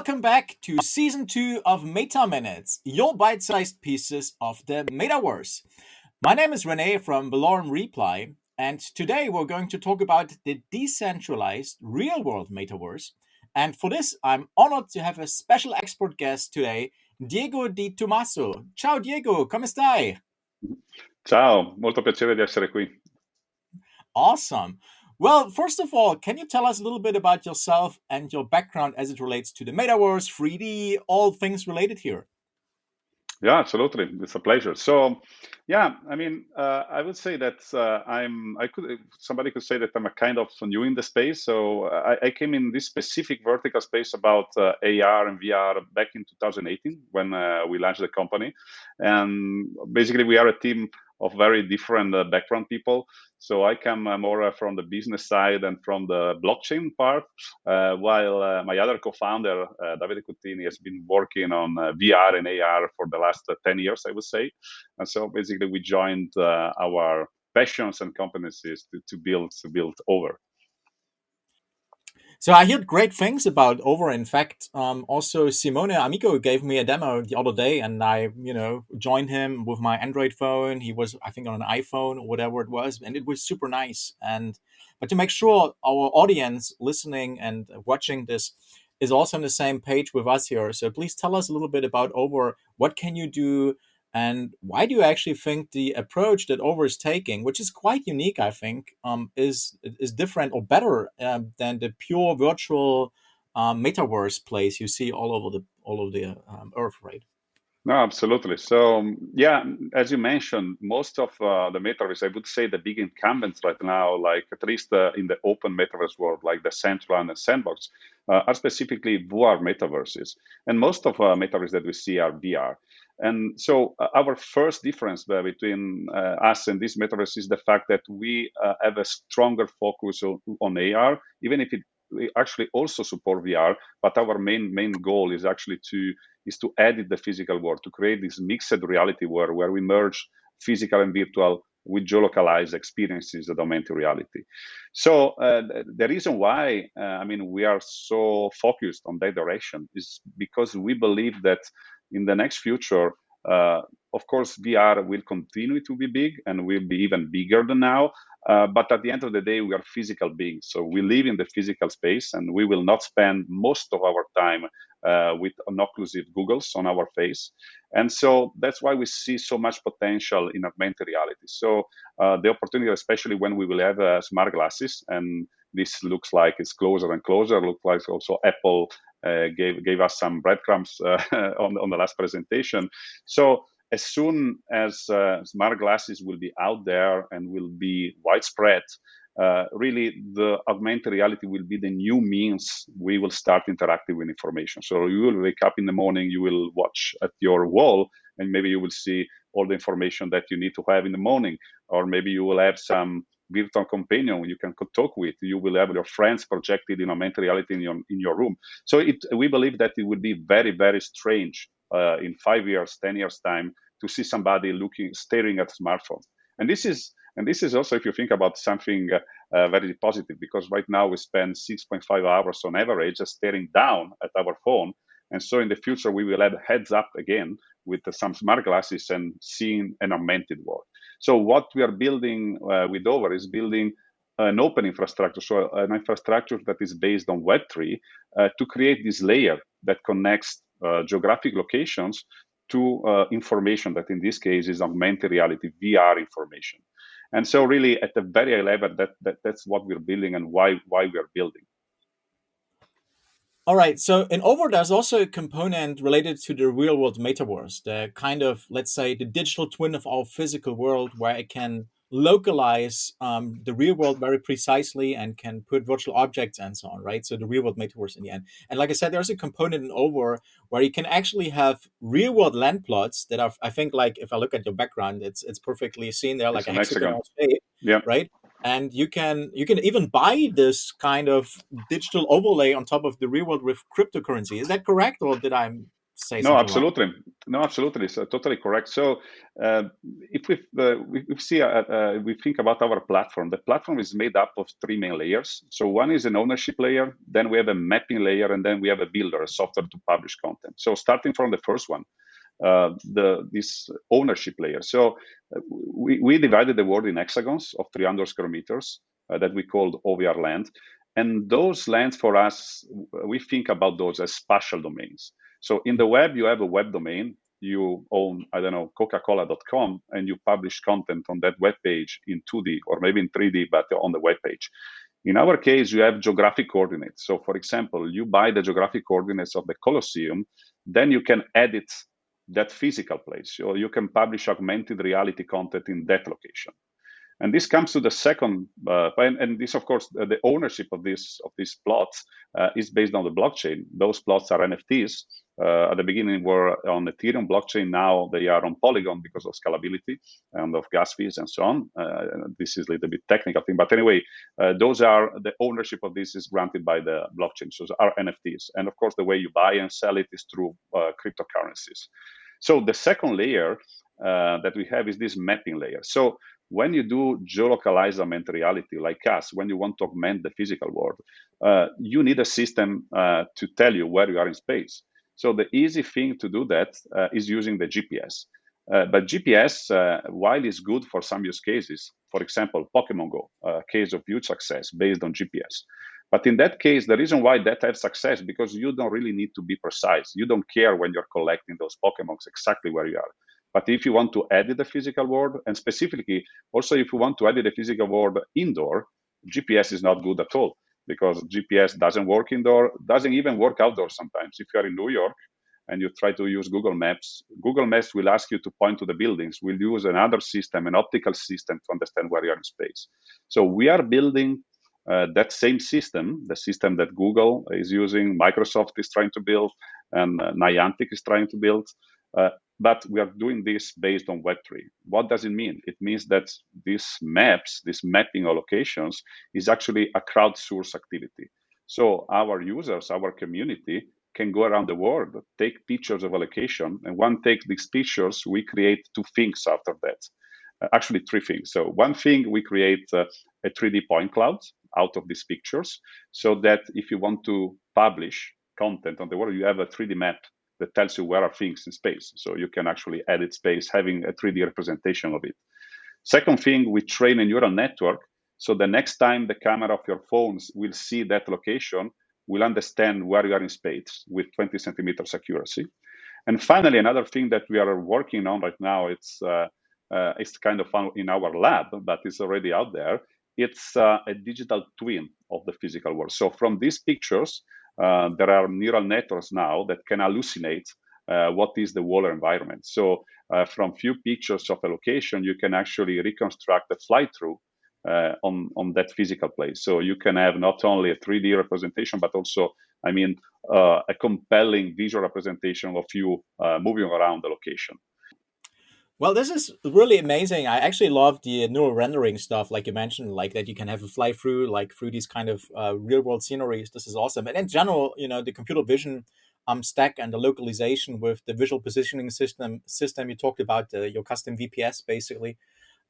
Welcome back to season two of Meta Minutes, your bite sized pieces of the metaverse. My name is Rene from Valorem Reply, and today we're going to talk about the decentralized real world metaverse. And for this, I'm honored to have a special expert guest today, Diego Di Tommaso. Ciao Diego, come stai? Ciao, molto piacere di essere qui. Awesome. Well, first of all, can you tell us a little bit about yourself and your background as it relates to the metaverse, 3D, all things related here? Yeah, absolutely. It's a pleasure. So, yeah, I mean, uh, I would say that uh, I'm. I could. Somebody could say that I'm a kind of new in the space. So I, I came in this specific vertical space about uh, AR and VR back in 2018 when uh, we launched the company, and basically we are a team of very different uh, background people. So I come uh, more uh, from the business side and from the blockchain part, uh, while uh, my other co-founder, uh, Davide Cuttini, has been working on VR and AR for the last 10 years, I would say. And so basically we joined our passions and competencies to, to build to build over. So I heard great things about Over. In fact, um, also Simone Amico gave me a demo the other day, and I, you know, joined him with my Android phone. He was, I think, on an iPhone or whatever it was, and it was super nice. And but to make sure our audience listening and watching this is also on the same page with us here, so please tell us a little bit about Over. What can you do? And why do you actually think the approach that Over is taking, which is quite unique, I think, um, is is different or better um, than the pure virtual um, metaverse place you see all over the all over the um, earth, right? No, absolutely. So um, yeah, as you mentioned, most of uh, the metaverse, I would say, the big incumbents right now, like at least uh, in the open metaverse world, like Decentraland and Sandbox, uh, are specifically VR metaverses, and most of uh, metaverse that we see are VR. And so uh, our first difference between uh, us and this metaverse is the fact that we uh, have a stronger focus on, on, AR, even if it we actually also support VR. But our main main goal is actually to is to edit the physical world to create this mixed reality where where we merge physical and virtual with geolocalized experiences of augmented reality. So uh, the reason why uh, I mean we are so focused on that direction is because we believe that in the next future, uh, of course, VR will continue to be big and will be even bigger than now. Uh, but at the end of the day, we are physical beings. So we live in the physical space and we will not spend most of our time uh, with occlusive goggles on our face. And so that's why we see so much potential in augmented reality. So uh, the opportunity, especially when we will have uh, smart glasses, and this looks like it's closer and closer, looks like also Apple gave gave us some breadcrumbs uh, on on the last presentation. So as soon as uh, smart glasses will be out there and will be widespread, uh, really the augmented reality will be the new means we will start interacting with information. So you will wake up in the morning, you will watch at your wall, and maybe you will see all the information that you need to have in the morning, or maybe you will have some virtual companion you can talk with. You will have your friends projected in augmented reality in your in your room. So it, we believe that it would be very very strange uh, in five years, ten years time to see somebody looking staring at smartphone. And this is and this is also if you think about something uh, uh, very positive because right now we spend 6.5 hours on average staring down at our phone. And so in the future we will have heads up again with some smart glasses and seeing an augmented world. So what we are building uh, with Over is building an open infrastructure, so an infrastructure that is based on Web3 uh, to create this layer that connects uh, geographic locations to uh, information that in this case is augmented reality, VR information. And so really at the very high level, that, that, that's what we're building and why, why we are building. All right. So in Over, there's also a component related to the real world metaverse, the kind of, let's say, the digital twin of our physical world, where it can localize um, the real world very precisely and can put virtual objects and so on, right? So the real world metaverse in the end. And like I said, there's a component in Over where you can actually have real world land plots that are, I think, like if I look at your background, it's it's perfectly seen there, like it's a hexagon shape, yeah. right? And you can you can even buy this kind of digital overlay on top of the real world with cryptocurrency. Is that correct or did i say no absolutely wrong. no absolutely. So totally correct. So uh, if we, uh, we, we see uh, uh, we think about our platform the platform is made up of three main layers. So one is an ownership layer then we have a mapping layer and then we have a builder a software to publish content. So starting from the first one uh, the this ownership layer so uh, we, we divided the world in hexagons of 300 square meters that we called OVR land and those lands for us, we think about those as spatial domains. So in the web, you have a web domain. You own, I don't know, Coca-Cola.com, and you publish content on that web page in 2D or maybe in 3D, but on the web page. In our case, you have geographic coordinates. So, for example, you buy the geographic coordinates of the Colosseum, then you can edit that physical place. So you can publish augmented reality content in that location. And this comes to the second, uh, and, and, this, of course, uh, the ownership of this of these plots uh, is based on the blockchain. Those plots are NFTs. Uh, at the beginning, were on Ethereum blockchain. Now they are on Polygon because of scalability and of gas fees and so on. Uh, this is a little bit technical thing, but anyway, uh, those are the ownership of this is granted by the blockchain. So are NFTs, and of course, the way you buy and sell it is through cryptocurrencies. So the second layer uh, that we have is this mapping layer. So when you do geolocalized augmented reality like us, when you want to augment the physical world, uh, you need a system uh, to tell you where you are in space. So the easy thing to do that uh, is using the GPS. Uh, but GPS, uh, while it's good for some use cases, for example, Pokemon Go, a case of huge success based on GPS. But in that case, the reason why that has success because you don't really need to be precise. You don't care when you're collecting those Pokemons exactly where you are. But if you want to edit the physical world, and specifically also if you want to edit the physical world indoor, GPS is not good at all because GPS doesn't work indoor, doesn't even work outdoor sometimes. If you are in New York and you try to use Google Maps, Google Maps will ask you to point to the buildings. We'll use another system, an optical system to understand where you are in space. So we are building uh, that same system, the system that Google is using, Microsoft is trying to build, and uh, Niantic is trying to build, uh, but we are doing this based on Web3. What does it mean? It means that these maps, this mapping of locations, is actually a crowdsourced activity. So our users, our community, can go around the world, take pictures of a location, and one takes these pictures, we create two things after that. Actually, three things. So one thing, we create uh, a 3D point cloud out of these pictures, so that if you want to publish content on the world, you have a 3D map that tells you where are things in space. So you can actually edit space having a 3D representation of it. Second thing, we train a neural network. So the next time the camera of your phones will see that location, will understand where you are in space with 20 centimeters accuracy. And finally, another thing that we are working on right now, it's uh, uh, it's kind of in our lab, but it's already out there. It's uh, a digital twin of the physical world. So from these pictures, uh, there are neural networks now that can hallucinate uh, what is the water environment. So uh, from few pictures of a location, you can actually reconstruct the fly-through uh, on on that physical place. So you can have not only a 3D representation, but also, I mean, a compelling visual representation of you moving around the location. Well, this is really amazing. I actually love the neural rendering stuff, like you mentioned, like that you can have a fly through, like through these kind of uh, real world sceneries. This is awesome. And in general, you know, the computer vision um, stack and the localization with the visual positioning system system you talked about, uh, your custom VPS basically.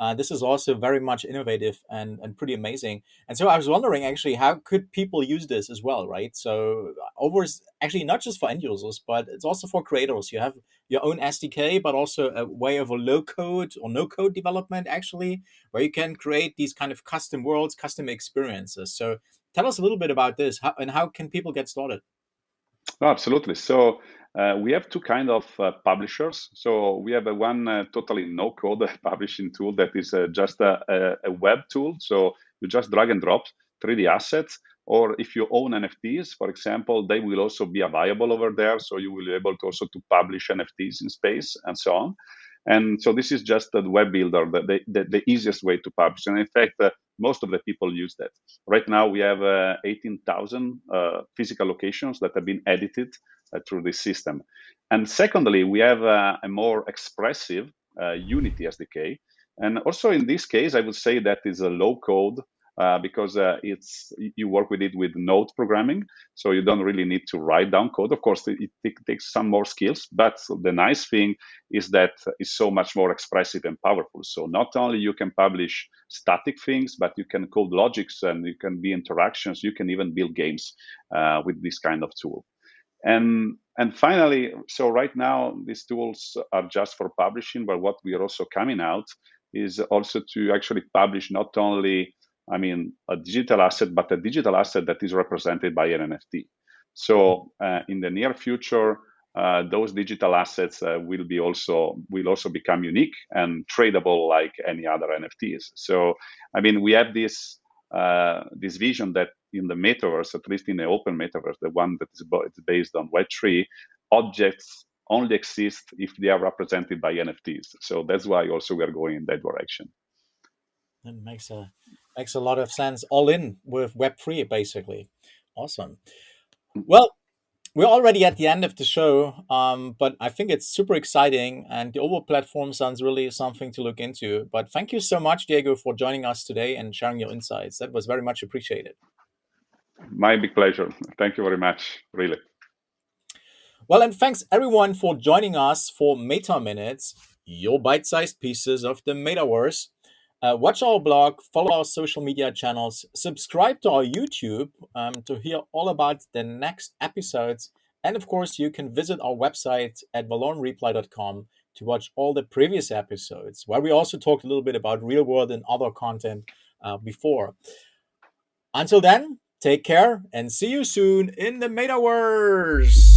Uh, this is also very much innovative and, and pretty amazing. And so I was wondering actually, how could people use this as well, right? So over actually not just for end users, but it's also for creators. You have your own SDK, but also a way of a low code or no code development actually, where you can create these kind of custom worlds, custom experiences. So tell us a little bit about this how, and how can people get started? Absolutely. So uh, we have two kind of uh, publishers. So we have a one uh, totally no code publishing tool that is uh, just a, a, web tool. So you just drag and drop 3D assets. Or if you own NFTs, for example, they will also be available over there. So you will be able to also to publish NFTs in space and so on. And so this is just the web builder, the, the, the easiest way to publish. And in fact, uh, most of the people use that. Right now, we have uh, 18,000 uh, physical locations that have been edited uh, through this system. And secondly, we have uh, a more expressive uh, Unity SDK. And also in this case, I would say that is a low code uh, because uh, it's you work with it with node programming, so you don't really need to write down code. Of course, it, it takes some more skills, but the nice thing is that it's so much more expressive and powerful. So not only you can publish static things, but you can code logics and you can be interactions. You can even build games uh, with this kind of tool. And and finally, so right now these tools are just for publishing, but what we are also coming out is also to actually publish not only, I mean, a digital asset, but a digital asset that is represented by an NFT. So uh, in the near future, uh, those digital assets uh, will be also will also become unique and tradable like any other NFTs. So I mean, we have this uh, this vision that in the metaverse, at least in the open metaverse, the one that is based on Web3, objects only exist if they are represented by NFTs. So that's why also we are going in that direction. It makes a makes a lot of sense. All in with Web3, basically. Awesome. Well, we're already at the end of the show, um, but I think it's super exciting, and the Over platform sounds really something to look into. But thank you so much, Diego, for joining us today and sharing your insights. That was very much appreciated. My big pleasure. Thank you very much, really. Well, and thanks everyone for joining us for Meta Minutes, your bite sized pieces of the metaverse. Uh, watch our blog, follow our social media channels, subscribe to our YouTube um, to hear all about the next episodes. And of course, you can visit our website at valoremreply.com to watch all the previous episodes, where we also talked a little bit about real world and other content uh, before. Until then, take care and see you soon in the metaverse.